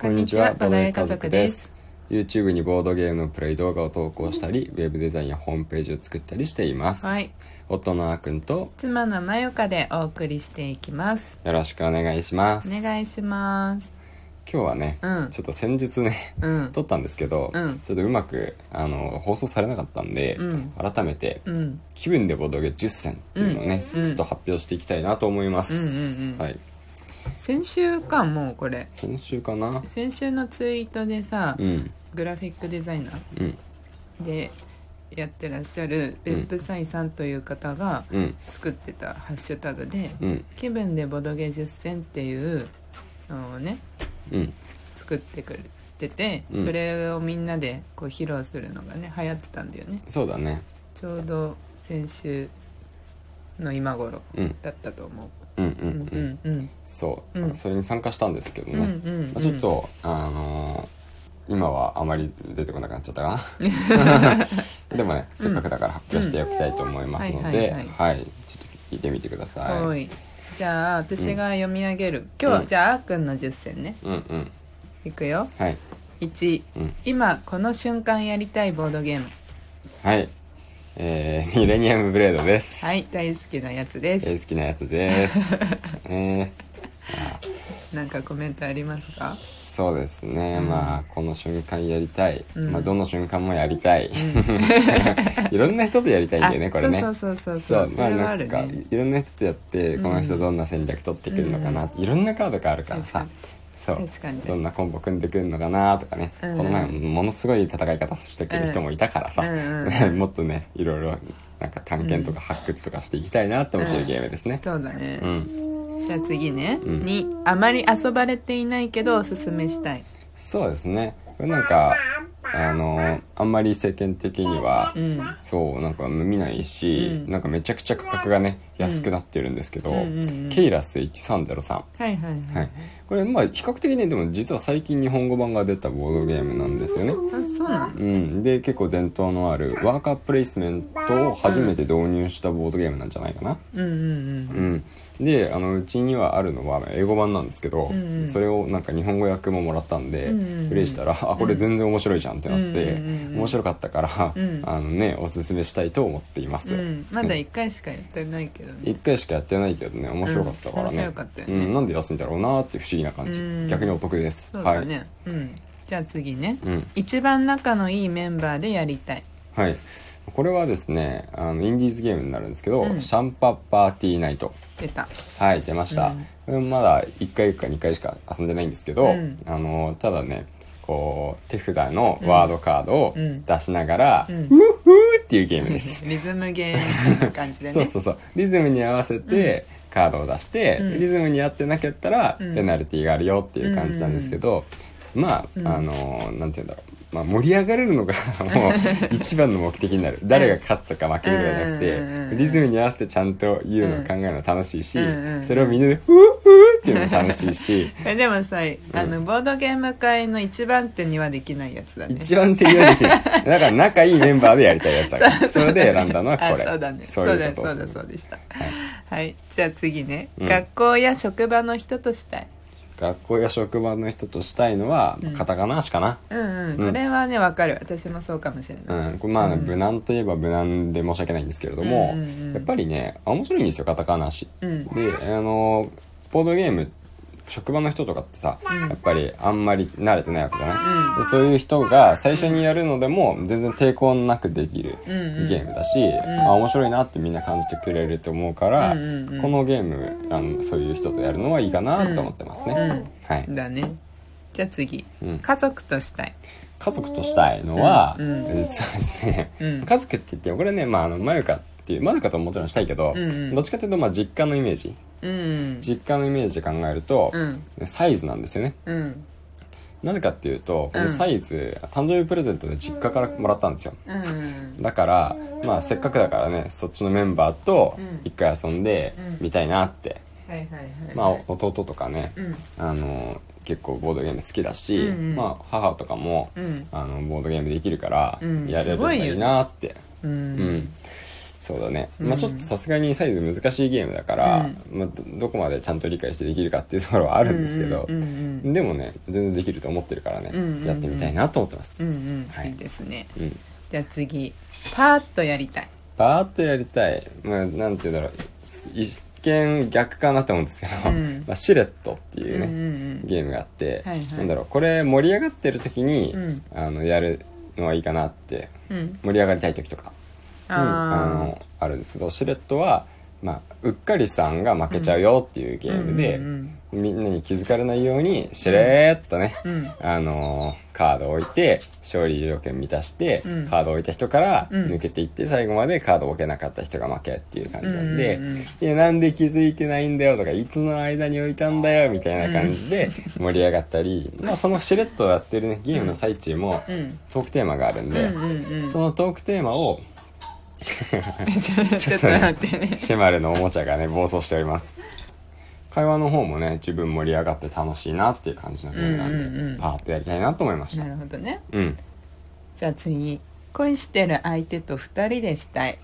こんにちはボードゲー家族です。YouTube にボードゲームのプレイ動画を投稿したりウェブデザインやホームページを作ったりしています、はい。夫のあーくんと妻のまゆかでお送りしていきます。よろしくお願いします。お願いします。今日はね、うん。ちょっと先日ねうん。撮ったんですけど、うん。ちょっとうまくあの放送されなかったんで、うん。改めて、うん。気分でボードゲー10選っていうのをね、うん。うん。ちょっと発表していきたいなと思います、うんうんうん。はい先週かもうこれ。先週かな。先週のツイートでさ、うん。グラフィックデザイナうん。ーでやってらっしゃるうん。別府サイさんという方がうん。作ってたハッシュタグでうん「気分でボドゲ10選」っていうのをねうん。作ってくれてて、うん。それをみんなでこう披露するのがね流行ってたんだよね。そうだね。ちょうど先週の今頃うん。だったと思う。んうう、うんうん、んうん。そう、うん。それに参加したんですけどうんね、うんうん。まあ、ちょっと、あのー今はあまり出てこなくなっちゃったかな。でもねせっかくだから発表しておきたいと思いますのではいちょっと聞いてみてください。はい。じゃあ私が読み上げる、今日は、うん。じゃああーくんの10選ね。うんうん。いくよ。はい。1、うん。今この瞬間やりたいボードゲーム。はいえー、ミレニアムブレードです。はい大好きなやつです、えー好きなやつです。えなんかコメントありますか？ー、そうですね、まあこの瞬間やりたい、うん。まあ、どの瞬間もやりたい、いろんな人とやりたいんだよねこれね。そうそうそうそうそう。まあそれはあるなんかね。いろんな人とやってこの人どんな戦略取ってくるのかな、いろんなカードがあるからさそう。確かに。どんなコンボ組んでくるのかなとかね、うん。この前ものすごい戦い方してくる人もいたからさ、うん もっとねいろいろなんか探検とか発掘とかしていきたいなと思ってるゲームですね。そうだね、うん、じゃあ次ね、うん。2あまり遊ばれていないけどおすすめしたい。そうですね。これなんかあのあんまり世間的には、うん。そうなんか見ないし、うん。なんかめちゃくちゃ価格がね安くなってるんですけど、うん。うんうんケイラス1303はいはいはい、はい、これまあ比較的ねでも実は最近日本語版が出たボードゲームなんですよね。あそうなのうん、で結構伝統のあるワーカープレイスメントを初めて導入したボードゲームなんじゃないかな、うんうん。うんであのうちにはあるのは英語版なんですけど、うんうん。それをなんか日本語訳ももらったんで、うんプレイしたらあこれ全然面白いじゃんってなって、面白かったから、うん。あのねおすすめしたいと思っています、うん、うん、まだ1回しかやってないけどね。一回しかやってないけどね面白かったからね、うん。面白かったよね。うん、なんで安いんだろうなって不思議な感じ、うん。逆にお得です。そうだね、うん。じゃあ次ね、うん。一番仲のいいメンバーでやりたい。はいこれはですねあのインディーズゲームになるんですけど、うん。シャンパッパーティーナイト。出た。はい出ました、うん。まだ1回か2回しか遊んでないんですけど、うん。あのただねこう手札のワードカードをうん。出しながら、うん。ウッフーっていうゲームです、リズムゲームな感じでね。そうそうそう。リズムに合わせてカードを出して、うん。リズムに合ってなかったらうん。ペナルティーがあるよっていう感じなんですけど、まあ、うん。あのなんて言うんだろうまあ、盛り上がれるのが もう一番の目的になる。誰が勝つとか負けるとかじゃなくて、リズムに合わせてちゃんと言うのを考えるの楽しいし、それをみんなで「フーフー」っていうのも楽しいし。えでもさあのボードゲーム界の一番手にはできないやつだね。一番手にはできるだ から仲いいメンバーでやりたいやつだから。それで選んだのはこれ。あそうだね。そうそうだそういうことですだそうでした。はい。はい。じゃあ次ね、うん。学校や職場の人としたい学校や職場の人としたいのは、うん。カタカナしかな。うんうん、うん。これはねわかる。私もそうかもしれない、うん、これまあ、ね無難といえば無難で申し訳ないんですけれども、うんうんうん。やっぱりね面白いんですよカタカナ足うん。であのボードゲーム職場の人とかってさ、うん。やっぱりあんまり慣れてないわけじゃない、うん。でそういう人が最初にやるのでも全然抵抗なくできるうんうん。ゲームだし、ん。あ面白いなってみんな感じてくれると思うから、うんうんうん。このゲームあのそういう人とやるのはいいかなと思ってますね、うんはい、だね。じゃあ次、うん。家族としたい。家族としたいのは、うん。うん。実はですね、うん。家族って言ってもこれねまああのマユカっていうマユカとももちろんしたいけど、うんうん。どっちかというとまあ実家のイメージ。うん実家のイメージで考えると、うん。サイズなんですよね。うん。なぜかっていうとこのうんサイズ、誕生日プレゼントで実家からもらったんですよ。うん。だからまあせっかくだからねそっちのメンバーとうん。一回遊んでうん。みたいなって、まあ弟とかね、うん。あの結構ボードゲーム好きだし、まあ母とかも、うん。あのボードゲームできるからうん。やれればいいなって、ううん。んそうだね、うん。まあちょっとさすがにサイズ難しいゲームだから、まあ、どどこまでちゃんと理解してできるかっていうところはああるんですけど、うんうんでもね全然できると思ってるからね、うんうんうんやってみたいなと思ってます、うんうん、はい。いいですね。うん。じゃあ次パーッとやりたい。バーッとやりたい、まあ、なんて言うんだろう。一見逆かなと思うんですけど、うん。まあ、シレットっていうね、うんうんゲームがあって、はいはい。なんだろうこれ盛り上がってる時に、うん。あのやるのはいいかなってうん。うん盛り上がりたい時とか。にああのあるんですけどシレットは、まあ、うっかりさんが負けちゃうよっていうゲームで、うんうんみんなに気づかれないようにしれーっとね、うん。あのーカードを置いて勝利条件満たして、うん。カードを置いた人からうん。抜けていって最後までカードを置けなかった人が負けっていう感じなんで、うんうんうん。いやなんで気づいてないんだよとかいつの間に置いたんだよみたいな感じで盛り上がったり、まあそのしれっとやってるねゲームの最中もうん。トークテーマがあるんで、うんうんうん。そのトークテーマを ちょっと待ってねシェマルのおもちゃがね暴走しております。会話の方もね自分盛り上がって楽しいなっていう感じのゲームなんで、うんうんうん。パーッとやりたいなと思いました。なるほどね。うん。じゃあ次恋してる相手と二人でしたい。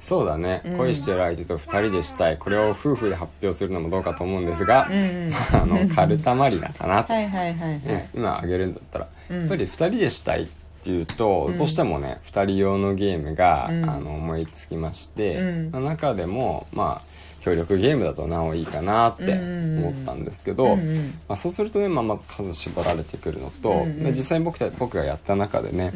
そうだね、うん。恋してる相手と2人でしたい。これを夫婦で発表するのもどうかと思うんですが、うんうん。あのカルタマリナかなと、はいはいはいはい。ね今あげるんだったら、うん。やっぱり2人でしたいっていうと、うん。どうしてもね2人用のゲームが、うん。あの思いつきまして、うん。まあ中でもまあ協力ゲームだとなおいいかなって思ったんですけど、うんうん。まあ、そうするとね、まあ、まず数絞られてくるのと、うんうん。まあ実際に僕た僕がやった中でね、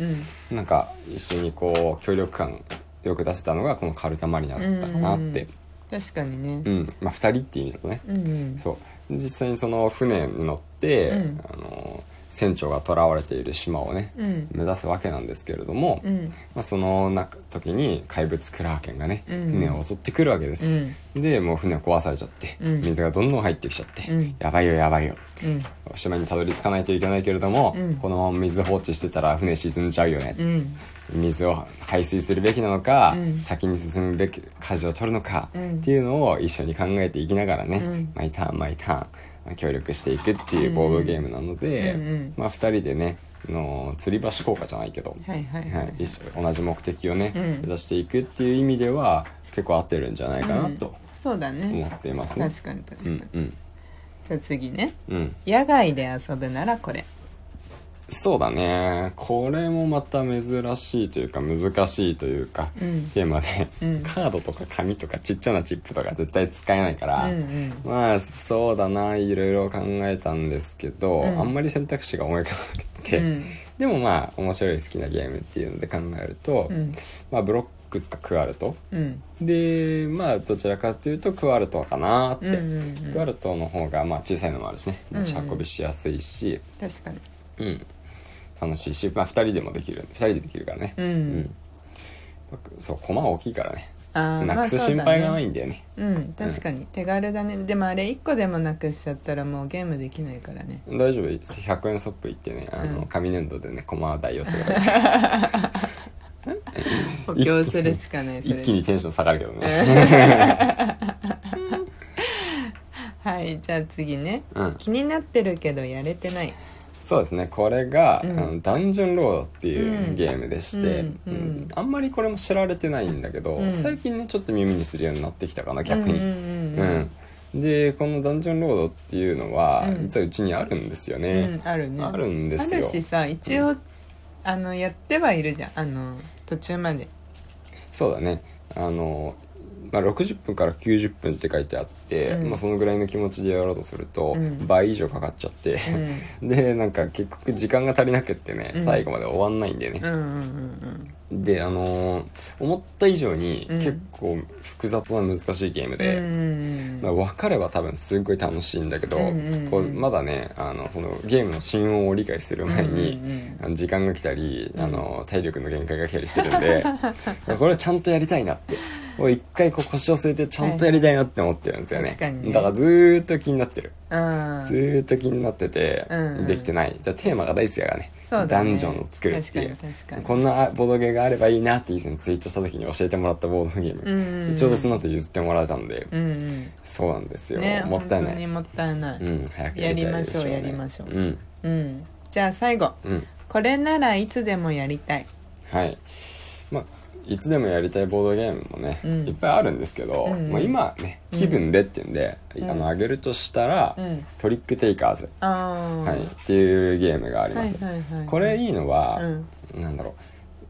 うん。なんか一緒にこう協力感よく出せたのがこのカルタマリナだったかなって、確かにね。うん。まあ、2人っていう意味だとね、うんうん。そう。実際にその船に乗って、うん。あの船長が囚われている島をね、うん。目指すわけなんですけれども、うん。まあ、その中時に怪物クラーケンがね、うん。船を襲ってくるわけです、うん。でもう船壊されちゃって、うん。水がどんどん入ってきちゃって、うん。やばいよやばいよ。うん。島にたどり着かないといけないけれども、うん。このまま水放置してたら船沈んじゃうよね、うん。水を排水するべきなのか、うん。先に進むべき舵を取るのか、うん。っていうのを一緒に考えていきながらね、うん。毎ターン毎ターンまあ協力していくっていうボードゲームなので、うんうん。まあ、2人でねあの吊り橋効果じゃないけど、はいはいは、はい。い一緒同じ目的をね、うん。目指していくっていう意味では結構合ってるんじゃないかなとそうだ思ねっていますね。確かに確かに。うんうん。じゃあ次ね。うん。野外で遊ぶならこれそうだね。これもまた珍しいというか難しいというか、うん。テーマで、うん。カードとか紙とかちっちゃなチップとか絶対使えないから、うんうん。まあそうだないろいろ考えたんですけど、うん。あんまり選択肢が思い浮かばなくて、うん。でもまあ面白い好きなゲームっていうので考えると、うん。まあブロックスかクワルト。うん。でまあどちらかっていうとクワルトかなって、クワルトの方がまあ小さいのもあるしね。持ち運びしやすいし、確かに。うん楽しいし、まあ、2人でもできる2人でできるからね、うん。そう駒大きいからね。なくす心配がなねいんだよね,、うん確かに。手軽だね。でもあれ1個でもなくしちゃったらもうゲームできないからね。大丈夫？100円ショップ行ってねあの、うん。紙粘土でね駒を代用すればいい補強するしかない一気にテンション下がるけどね。はいじゃあ次ね。うん。気になってるけどやれてないそうですね。これが、うん。あのダンジョンロードっていううん。ゲームでして、うん。ううん。んあんまりこれも知られてないんだけど、うん。最近ねちょっと耳にするようになってきたかな逆に。でこのダンジョンロードっていうのは、うん。実はうちにあるんですようんね、あるね。あるんですあよるしさ一応、あのやってはいるじゃん。あの途中まで。そうだね。あの、まあ、60分から90分って書いてあって、うん。まあ、そのぐらいの気持ちでやろうとすると、うん。倍以上かかっちゃって、でなんか結局時間が足りなくってね、うん。最後まで終わんないんだよね。であのー思った以上にうん。結構複雑な難しいゲームうんで、うん。まあ、分かれば多分すっごい楽しいんだけど、こうまだねあのそのゲームの真音を理解する前に、時間が来たり、うんあの体力の限界が来たりしてるんで これちゃんとやりたいなってもう一回こう腰を据えてちゃんとやりたいなって思ってるんですよね,、確かにね。だからずーっと気になってる。あずーっと気になってて、できてないじゃあテーマが大好きだからね。そうだね。ダンジョンを作るっていう。こんなボードゲーがあればいいなって以前ツイートした時に教えてもらったボードゲーム、うんうんうん。ちょうどその後譲ってもらえたんで、うんうん。そうなんですよ、ねもったいない。本当にもったいない、うん早くやりましょうやりましょう。うん。うん。じゃあ最後。うん。これならいつでもやりたい。はい。まあいつでもやりたいボードゲームもね、うん。いっぱいあるんですけど、うんうん。まあ、今ね気分でっていうんで、ん。あのあげるとしたら、うん。トリックテイカーズ、はい、っていうゲームがあります、はいはいはいこれいいのは、うん。なんだろ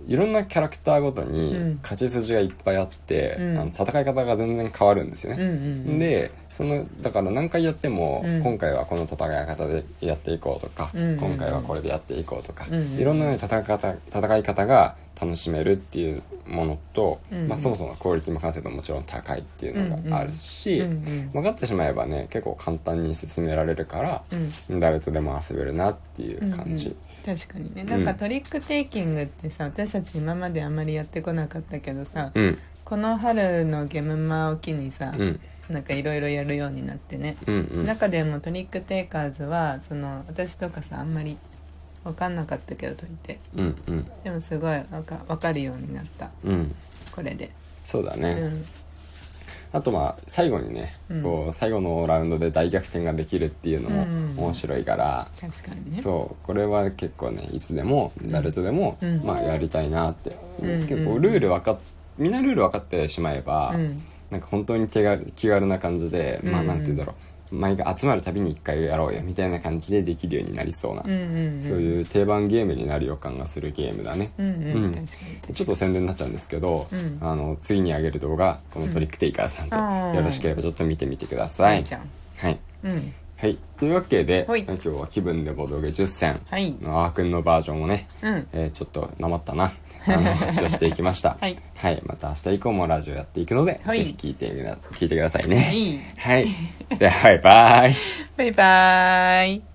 ういろんなキャラクターごとにうん勝ち筋がいっぱいあって、うん。あの戦い方が全然変わるんですようんうね、んうん。でそのだから何回やっても、うん。今回はこの戦い方でやっていこうとか、うん。うんうん今回はこれでやっていこうとか、うん。うんいろんな、ね、戦い方戦い方が楽しめるっていうものと、うん。うんまあ、そもそもクオリティも完成度ももちろん高いっていうのがあるし、うん。うん。分かってしまえばね結構簡単に進められるから、うん。誰とでも遊べるなっていう感じ、確かにね。なんかトリックテイキングってさ私たち今まであんまりやってこなかったけどさ、うん。この春のゲームマを機にさ、うんなんかいろいろやるようになってね、うんうん。中でもトリックテイカーズはその私とかさあんまり分かんなかったけど解いてうんうん。でもすごいわか分かるようになった。うん。これで。そうだね、うん。あとまあ最後にね、うん。こう最後のラウンドで大逆転ができるっていうのもうん面白いから、確かにね。そう。これは結構ねいつでも誰とでも、うん。まあ、やりたいなって、う。ん結構ルール分かっみんなルール分かってしまえば、うんなんか本当に手軽気軽な感じで、まあうんなんて言うんだろう。毎回集まるたびに一回やろうよみたいな感じでできるようになりそうな、うんうんうん。そういう定番ゲームになる予感がするゲームだね、うんうん、うん。確かに。ちょっと宣伝になっちゃうんですけど、うん。あの次に上げる動画このトリックテイカーズなんで、うん。あー。よろしければちょっと見てみてください、いいじゃん。はい、うんはい、というわけで、はい。今日は気分でボドゲ10選。はい。のあーくんのバージョンをね、うん。えーちょっとなまったな。あの発表していきました。はい、また明日以降もラジオやっていくので、はい。ぜひ聞いてみな聞いてくださいね。はい。はい。ではバイバイ。バイバーイ